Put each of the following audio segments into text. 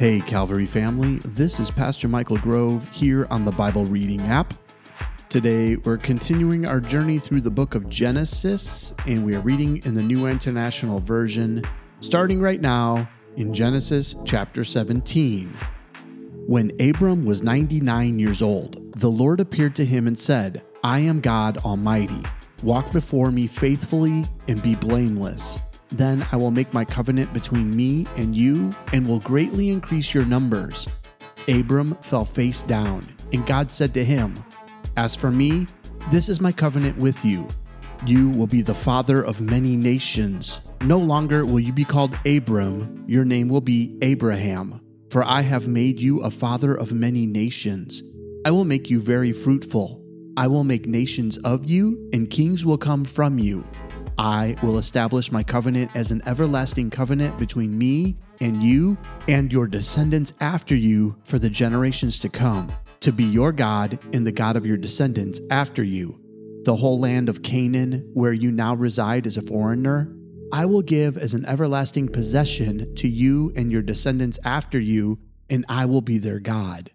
Hey, Calvary family, this is Pastor Michael Grove here on the Bible Reading app. Today, we're continuing our journey through the book of Genesis, and we are reading in the New International Version, starting right now in Genesis chapter 17. When Abram was 99 years old, the Lord appeared to him and said, I am God Almighty. Walk before me faithfully and be blameless. Then I will make my covenant between me and you and will greatly increase your numbers. Abram fell face down, and God said to him, As for me, this is my covenant with you. You will be the father of many nations. No longer will you be called Abram, your name will be Abraham, for I have made you a father of many nations. I will make you very fruitful. I will make nations of you, and kings will come from you. I will establish my covenant as an everlasting covenant between me and you and your descendants after you for the generations to come, to be your God and the God of your descendants after you. The whole land of Canaan, where you now reside as a foreigner, I will give as an everlasting possession to you and your descendants after you, and I will be their God.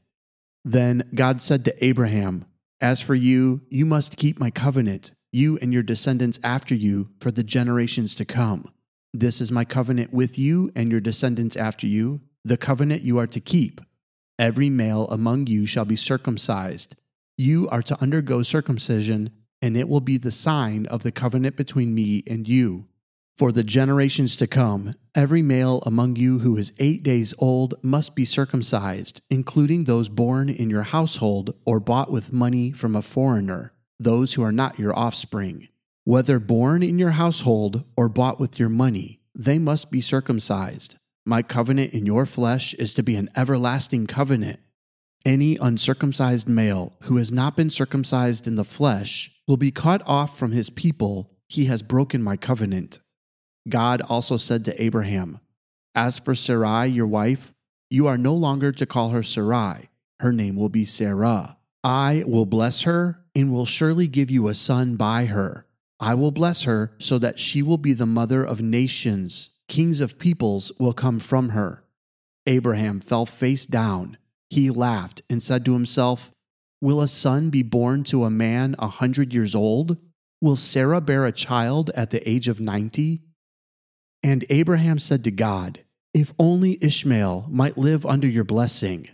Then God said to Abraham, As for you, you must keep my covenant you and your descendants after you for the generations to come. This is my covenant with you and your descendants after you, the covenant you are to keep. Every male among you shall be circumcised. You are to undergo circumcision, and it will be the sign of the covenant between me and you. For the generations to come, every male among you who is eight days old must be circumcised, including those born in your household or bought with money from a foreigner those who are not your offspring. Whether born in your household or bought with your money, they must be circumcised. My covenant in your flesh is to be an everlasting covenant. Any uncircumcised male who has not been circumcised in the flesh will be cut off from his people. He has broken my covenant. God also said to Abraham, As for Sarai, your wife, you are no longer to call her Sarai. Her name will be Sarah. I will bless her and will surely give you a son by her. I will bless her so that she will be the mother of nations. Kings of peoples will come from her. Abraham fell face down. He laughed and said to himself, Will a son be born to a man a hundred years old? Will Sarah bear a child at the age of ninety? And Abraham said to God, If only Ishmael might live under your blessing.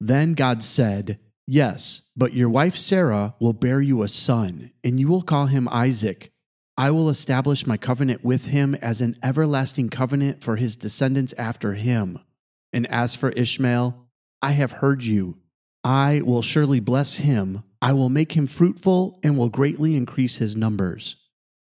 Then God said, Yes, but your wife Sarah will bear you a son, and you will call him Isaac. I will establish my covenant with him as an everlasting covenant for his descendants after him. And as for Ishmael, I have heard you. I will surely bless him. I will make him fruitful and will greatly increase his numbers.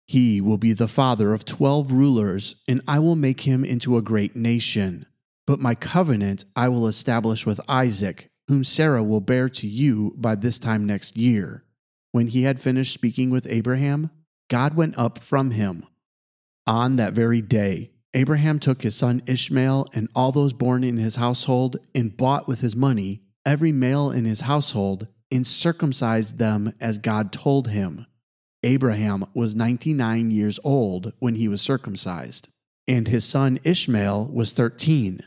He will be the father of twelve rulers, and I will make him into a great nation. But my covenant I will establish with Isaac whom Sarah will bear to you by this time next year. When he had finished speaking with Abraham, God went up from him. On that very day, Abraham took his son Ishmael and all those born in his household and bought with his money every male in his household and circumcised them as God told him. Abraham was 99 years old when he was circumcised, and his son Ishmael was 13.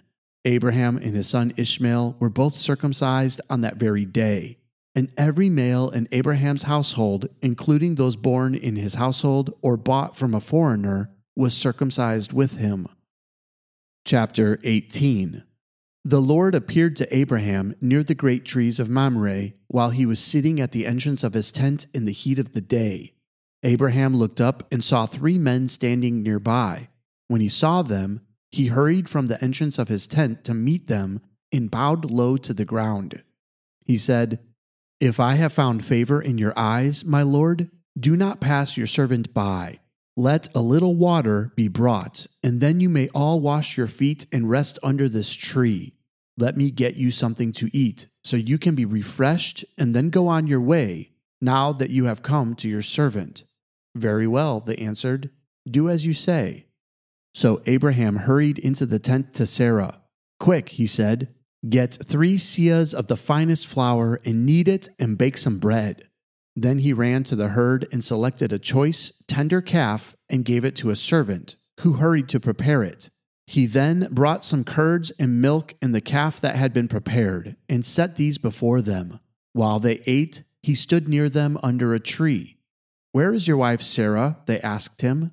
Abraham and his son Ishmael were both circumcised on that very day. And every male in Abraham's household, including those born in his household or bought from a foreigner, was circumcised with him. Chapter 18 The Lord appeared to Abraham near the great trees of Mamre while he was sitting at the entrance of his tent in the heat of the day. Abraham looked up and saw three men standing nearby. When he saw them, he hurried from the entrance of his tent to meet them and bowed low to the ground. He said, If I have found favor in your eyes, my lord, do not pass your servant by. Let a little water be brought, and then you may all wash your feet and rest under this tree. Let me get you something to eat, so you can be refreshed and then go on your way, now that you have come to your servant. Very well, they answered. Do as you say. So Abraham hurried into the tent to Sarah. Quick, he said, get three seahs of the finest flour and knead it and bake some bread. Then he ran to the herd and selected a choice, tender calf and gave it to a servant, who hurried to prepare it. He then brought some curds and milk and the calf that had been prepared, and set these before them. While they ate, he stood near them under a tree. Where is your wife Sarah? They asked him.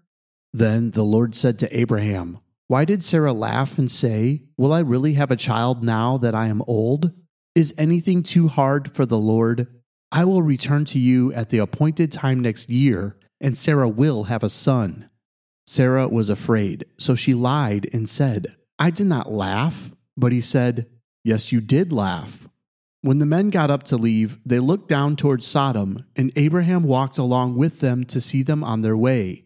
Then the Lord said to Abraham, Why did Sarah laugh and say, Will I really have a child now that I am old? Is anything too hard for the Lord? I will return to you at the appointed time next year, and Sarah will have a son. Sarah was afraid, so she lied and said, I did not laugh. But he said, Yes, you did laugh. When the men got up to leave, they looked down towards Sodom, and Abraham walked along with them to see them on their way.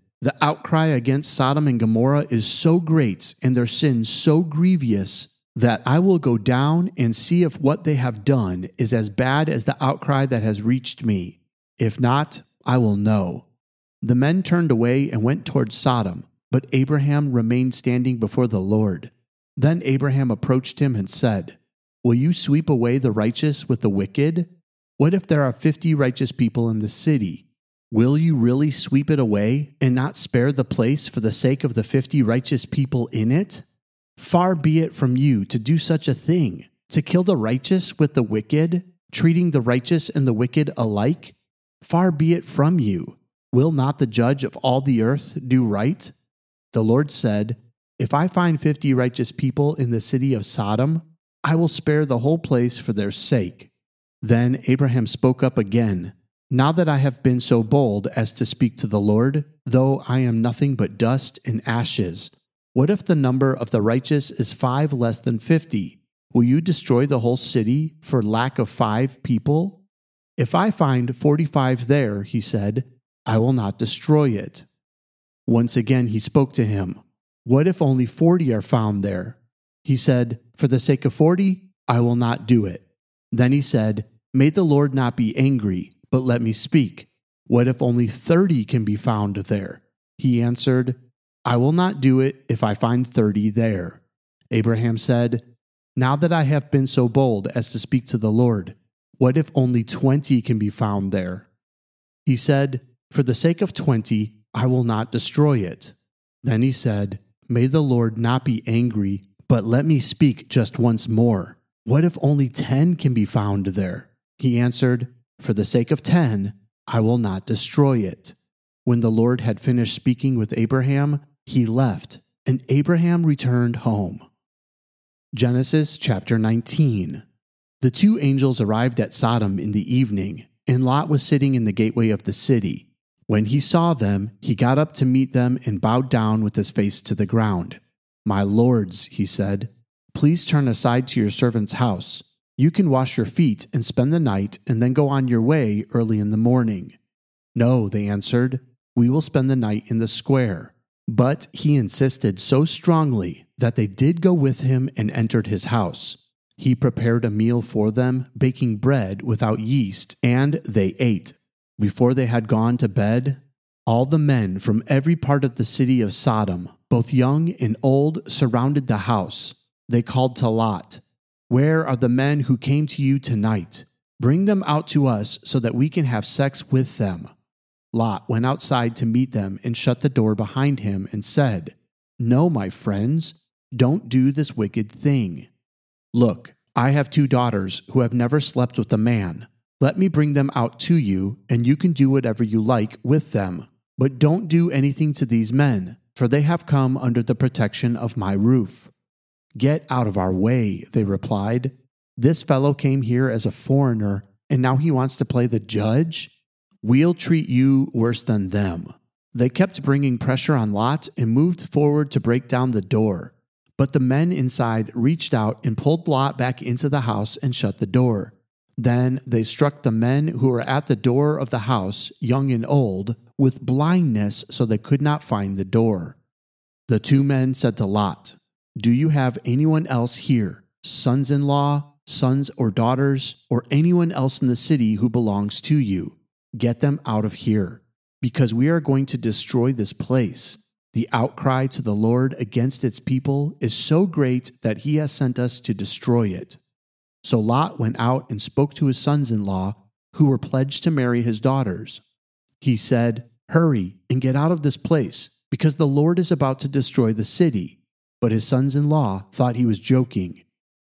The outcry against Sodom and Gomorrah is so great and their sin so grievous that I will go down and see if what they have done is as bad as the outcry that has reached me. If not, I will know. The men turned away and went towards Sodom, but Abraham remained standing before the Lord. Then Abraham approached him and said, Will you sweep away the righteous with the wicked? What if there are fifty righteous people in the city? Will you really sweep it away and not spare the place for the sake of the fifty righteous people in it? Far be it from you to do such a thing, to kill the righteous with the wicked, treating the righteous and the wicked alike. Far be it from you. Will not the judge of all the earth do right? The Lord said, If I find fifty righteous people in the city of Sodom, I will spare the whole place for their sake. Then Abraham spoke up again. Now that I have been so bold as to speak to the Lord, though I am nothing but dust and ashes, what if the number of the righteous is five less than fifty? Will you destroy the whole city for lack of five people? If I find forty five there, he said, I will not destroy it. Once again he spoke to him. What if only forty are found there? He said, For the sake of forty, I will not do it. Then he said, May the Lord not be angry, but let me speak. What if only thirty can be found there? He answered, I will not do it if I find thirty there. Abraham said, Now that I have been so bold as to speak to the Lord, what if only twenty can be found there? He said, For the sake of twenty, I will not destroy it. Then he said, May the Lord not be angry, but let me speak just once more. What if only ten can be found there? He answered, For the sake of ten, I will not destroy it. When the Lord had finished speaking with Abraham, he left, and Abraham returned home. Genesis chapter 19. The two angels arrived at Sodom in the evening, and Lot was sitting in the gateway of the city. When he saw them, he got up to meet them and bowed down with his face to the ground. My lords, he said, please turn aside to your servant's house. You can wash your feet and spend the night, and then go on your way early in the morning. No, they answered, we will spend the night in the square. But he insisted so strongly that they did go with him and entered his house. He prepared a meal for them, baking bread without yeast, and they ate. Before they had gone to bed, all the men from every part of the city of Sodom, both young and old, surrounded the house. They called to Lot, Where are the men who came to you tonight? Bring them out to us so that we can have sex with them. Lot went outside to meet them and shut the door behind him and said, No, my friends, don't do this wicked thing. Look, I have two daughters who have never slept with a man. Let me bring them out to you, and you can do whatever you like with them. But don't do anything to these men, for they have come under the protection of my roof. Get out of our way, they replied. This fellow came here as a foreigner, and now he wants to play the judge? We'll treat you worse than them. They kept bringing pressure on Lot and moved forward to break down the door. But the men inside reached out and pulled Lot back into the house and shut the door. Then they struck the men who were at the door of the house, young and old, with blindness so they could not find the door. The two men said to Lot, Do you have anyone else here, sons in law, sons or daughters, or anyone else in the city who belongs to you? Get them out of here, because we are going to destroy this place. The outcry to the Lord against its people is so great that he has sent us to destroy it. So Lot went out and spoke to his sons in law, who were pledged to marry his daughters. He said, Hurry and get out of this place because the Lord is about to destroy the city. But his sons in law thought he was joking.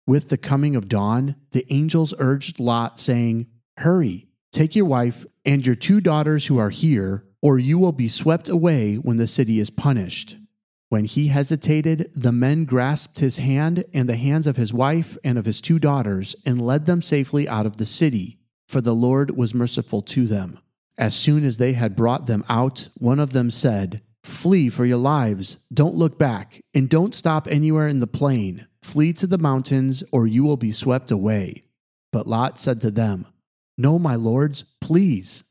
With the coming of dawn, the angels urged Lot, saying, Hurry, take your wife and your two daughters who are here, or you will be swept away when the city is punished. When he hesitated, the men grasped his hand and the hands of his wife and of his two daughters and led them safely out of the city, for the Lord was merciful to them. As soon as they had brought them out, one of them said, Flee for your lives. Don't look back, and don't stop anywhere in the plain. Flee to the mountains, or you will be swept away. But Lot said to them, No, my lords, please.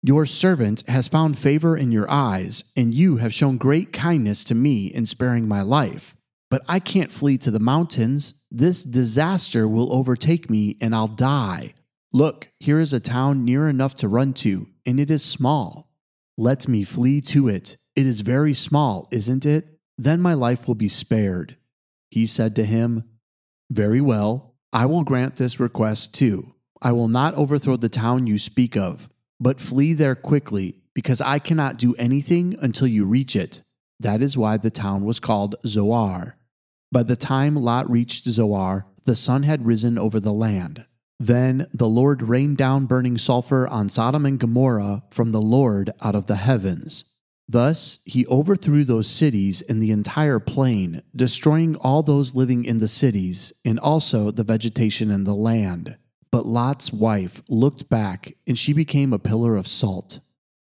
Your servant has found favor in your eyes, and you have shown great kindness to me in sparing my life. But I can't flee to the mountains. This disaster will overtake me, and I'll die. Look, here is a town near enough to run to, and it is small. Let me flee to it it is very small, isn't it? Then my life will be spared. He said to him, Very well, I will grant this request too. I will not overthrow the town you speak of, but flee there quickly, because I cannot do anything until you reach it. That is why the town was called Zoar. By the time Lot reached Zoar, the sun had risen over the land. Then the Lord rained down burning sulfur on Sodom and Gomorrah from the Lord out of the heavens. Thus, he overthrew those cities and the entire plain, destroying all those living in the cities, and also the vegetation in the land. But Lot's wife looked back, and she became a pillar of salt.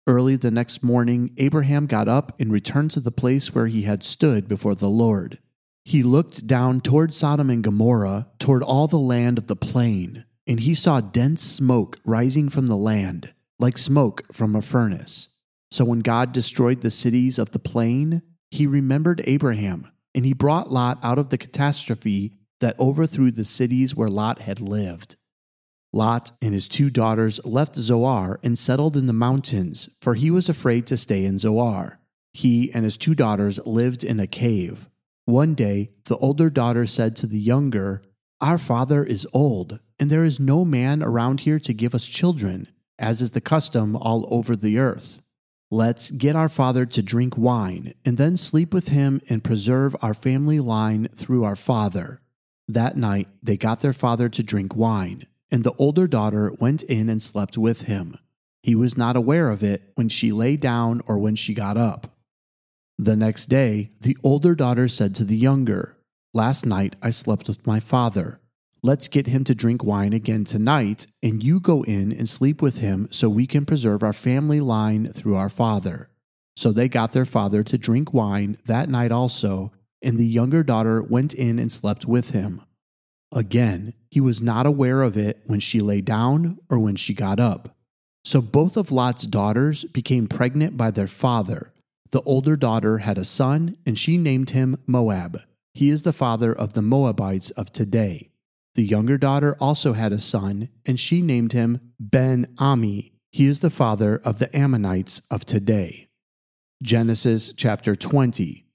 Early the next morning, Abraham got up and returned to the place where he had stood before the Lord. He looked down toward Sodom and Gomorrah, toward all the land of the plain, and he saw dense smoke rising from the land, like smoke from a furnace. So when God destroyed the cities of the plain, he remembered Abraham, and he brought Lot out of the catastrophe that overthrew the cities where Lot had lived. Lot and his two daughters left Zoar and settled in the mountains, for he was afraid to stay in Zoar. He and his two daughters lived in a cave. One day, the older daughter said to the younger, Our father is old, and there is no man around here to give us children, as is the custom all over the earth. Let's get our father to drink wine and then sleep with him and preserve our family line through our father. That night, they got their father to drink wine, and the older daughter went in and slept with him. He was not aware of it when she lay down or when she got up. The next day, the older daughter said to the younger, Last night I slept with my father. Let's get him to drink wine again tonight, and you go in and sleep with him so we can preserve our family line through our father. So they got their father to drink wine that night also, and the younger daughter went in and slept with him. Again, he was not aware of it when she lay down or when she got up. So both of Lot's daughters became pregnant by their father. The older daughter had a son, and she named him Moab. He is the father of the Moabites of today. The younger daughter also had a son, and she named him Ben Ammi. He is the father of the Ammonites of today. Genesis chapter 20.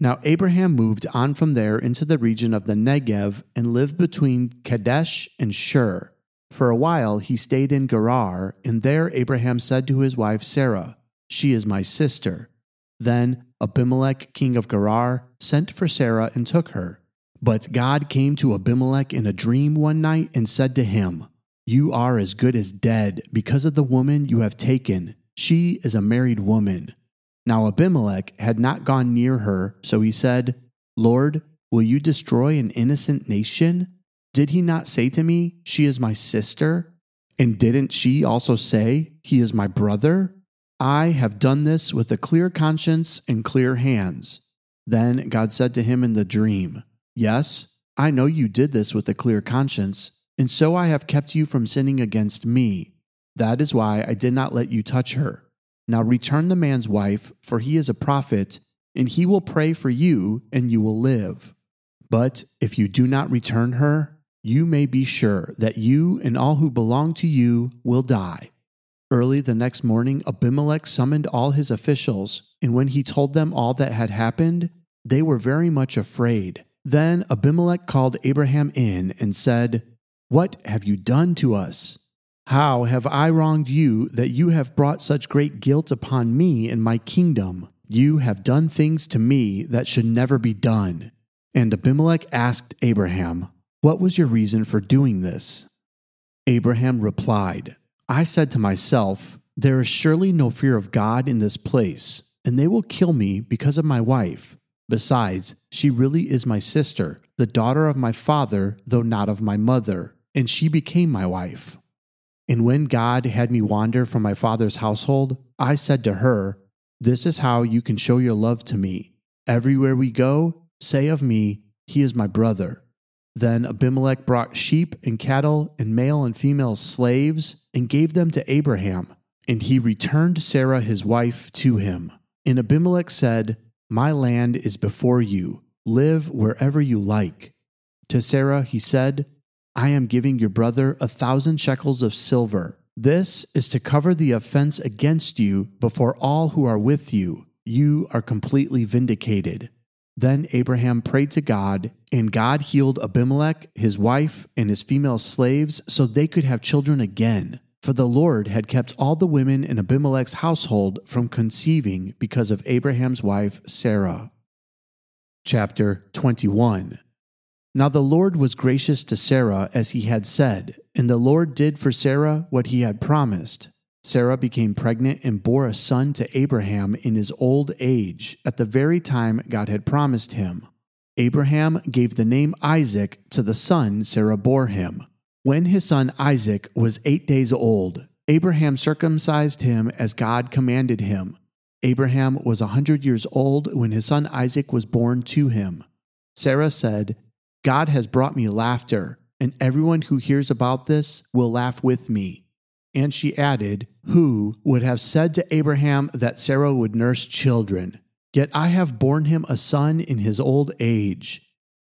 Now Abraham moved on from there into the region of the Negev and lived between Kadesh and Shur. For a while he stayed in Gerar, and there Abraham said to his wife Sarah, She is my sister. Then Abimelech, king of Gerar, sent for Sarah and took her. But God came to Abimelech in a dream one night and said to him, You are as good as dead because of the woman you have taken. She is a married woman. Now Abimelech had not gone near her, so he said, Lord, will you destroy an innocent nation? Did he not say to me, She is my sister? And didn't she also say, He is my brother? I have done this with a clear conscience and clear hands. Then God said to him in the dream, Yes, I know you did this with a clear conscience, and so I have kept you from sinning against me. That is why I did not let you touch her. Now return the man's wife, for he is a prophet, and he will pray for you, and you will live. But if you do not return her, you may be sure that you and all who belong to you will die. Early the next morning, Abimelech summoned all his officials, and when he told them all that had happened, they were very much afraid. Then Abimelech called Abraham in and said, What have you done to us? How have I wronged you that you have brought such great guilt upon me and my kingdom? You have done things to me that should never be done. And Abimelech asked Abraham, What was your reason for doing this? Abraham replied, I said to myself, There is surely no fear of God in this place, and they will kill me because of my wife. Besides, she really is my sister, the daughter of my father, though not of my mother, and she became my wife. And when God had me wander from my father's household, I said to her, This is how you can show your love to me. Everywhere we go, say of me, He is my brother. Then Abimelech brought sheep and cattle and male and female slaves and gave them to Abraham. And he returned Sarah his wife to him. And Abimelech said, My land is before you. Live wherever you like. To Sarah he said, I am giving your brother a thousand shekels of silver. This is to cover the offense against you before all who are with you. You are completely vindicated. Then Abraham prayed to God, and God healed Abimelech, his wife, and his female slaves so they could have children again. For the Lord had kept all the women in Abimelech's household from conceiving because of Abraham's wife Sarah. Chapter 21 now the Lord was gracious to Sarah as he had said, and the Lord did for Sarah what he had promised. Sarah became pregnant and bore a son to Abraham in his old age, at the very time God had promised him. Abraham gave the name Isaac to the son Sarah bore him. When his son Isaac was eight days old, Abraham circumcised him as God commanded him. Abraham was a hundred years old when his son Isaac was born to him. Sarah said, God has brought me laughter, and everyone who hears about this will laugh with me. And she added, Who would have said to Abraham that Sarah would nurse children? Yet I have borne him a son in his old age.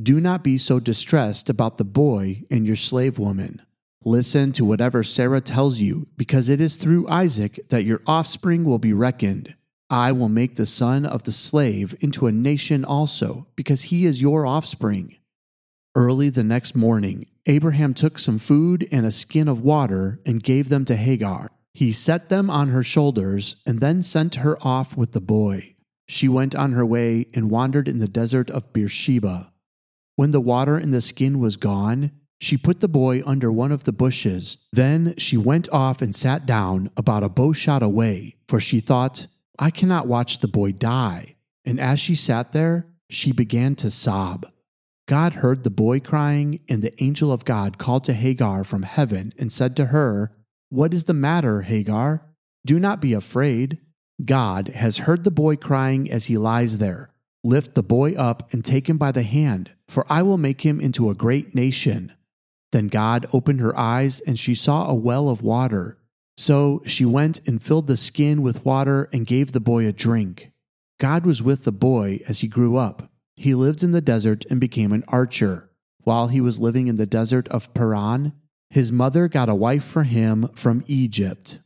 Do not be so distressed about the boy and your slave woman. Listen to whatever Sarah tells you, because it is through Isaac that your offspring will be reckoned. I will make the son of the slave into a nation also, because he is your offspring. Early the next morning, Abraham took some food and a skin of water and gave them to Hagar. He set them on her shoulders and then sent her off with the boy. She went on her way and wandered in the desert of Beersheba. When the water in the skin was gone, she put the boy under one of the bushes. Then she went off and sat down about a bow shot away, for she thought, I cannot watch the boy die. And as she sat there, she began to sob. God heard the boy crying, and the angel of God called to Hagar from heaven and said to her, What is the matter, Hagar? Do not be afraid. God has heard the boy crying as he lies there. Lift the boy up and take him by the hand, for I will make him into a great nation. Then God opened her eyes, and she saw a well of water. So she went and filled the skin with water and gave the boy a drink. God was with the boy as he grew up. He lived in the desert and became an archer. While he was living in the desert of Paran, his mother got a wife for him from Egypt.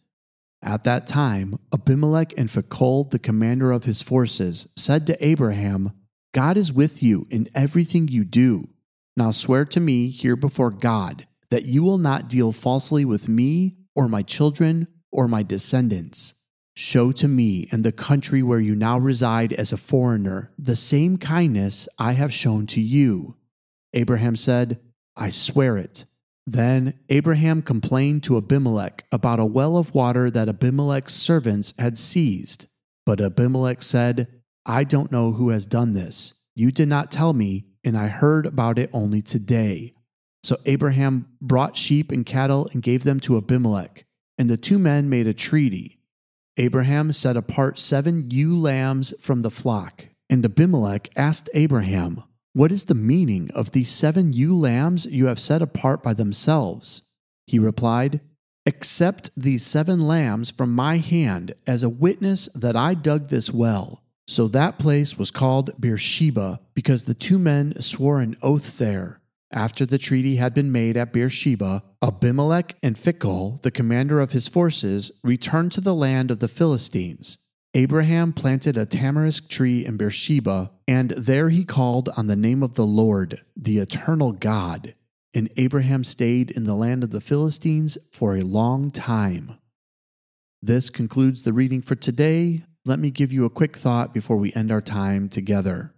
At that time, Abimelech and Phicol, the commander of his forces, said to Abraham, God is with you in everything you do. Now swear to me here before God that you will not deal falsely with me or my children or my descendants. Show to me and the country where you now reside as a foreigner the same kindness I have shown to you. Abraham said, I swear it. Then Abraham complained to Abimelech about a well of water that Abimelech's servants had seized. But Abimelech said, I don't know who has done this. You did not tell me, and I heard about it only today. So Abraham brought sheep and cattle and gave them to Abimelech, and the two men made a treaty. Abraham set apart seven ewe lambs from the flock, and Abimelech asked Abraham, What is the meaning of these seven ewe lambs you have set apart by themselves? He replied, Accept these seven lambs from my hand as a witness that I dug this well. So that place was called Beersheba because the two men swore an oath there. After the treaty had been made at Beersheba, Abimelech and Phicol, the commander of his forces, returned to the land of the Philistines. Abraham planted a tamarisk tree in Beersheba, and there he called on the name of the Lord, the eternal God. And Abraham stayed in the land of the Philistines for a long time. This concludes the reading for today. Let me give you a quick thought before we end our time together.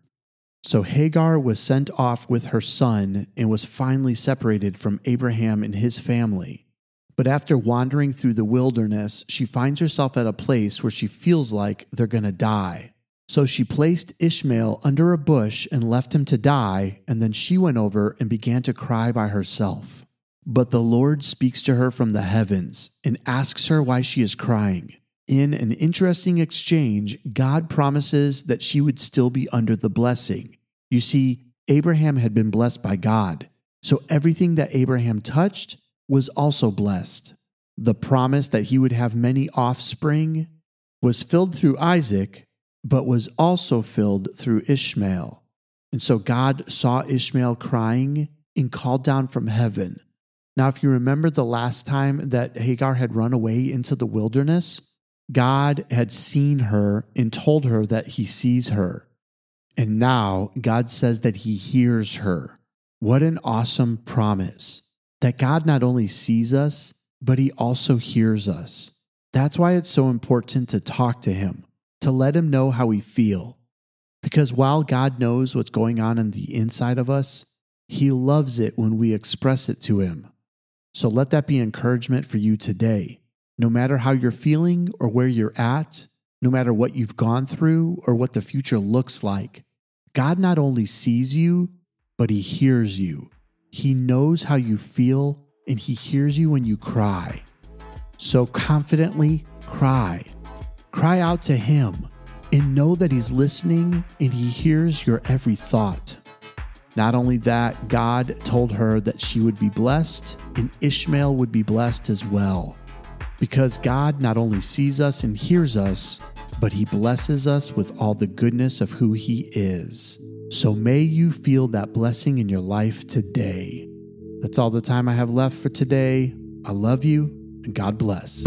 So Hagar was sent off with her son and was finally separated from Abraham and his family. But after wandering through the wilderness, she finds herself at a place where she feels like they're going to die. So she placed Ishmael under a bush and left him to die, and then she went over and began to cry by herself. But the Lord speaks to her from the heavens and asks her why she is crying. In an interesting exchange, God promises that she would still be under the blessing. You see, Abraham had been blessed by God, so everything that Abraham touched was also blessed. The promise that he would have many offspring was filled through Isaac, but was also filled through Ishmael. And so God saw Ishmael crying and called down from heaven. Now, if you remember the last time that Hagar had run away into the wilderness, God had seen her and told her that he sees her. And now God says that he hears her. What an awesome promise that God not only sees us, but he also hears us. That's why it's so important to talk to him, to let him know how we feel. Because while God knows what's going on in the inside of us, he loves it when we express it to him. So let that be encouragement for you today no matter how you're feeling or where you're at, no matter what you've gone through or what the future looks like, God not only sees you, but He hears you. He knows how you feel and He hears you when you cry. So confidently cry. Cry out to Him and know that He's listening and He hears your every thought. Not only that, God told her that she would be blessed and Ishmael would be blessed as well because God not only sees us and hears us, but He blesses us with all the goodness of who He is. So may you feel that blessing in your life today. That's all the time I have left for today. I love you and God bless.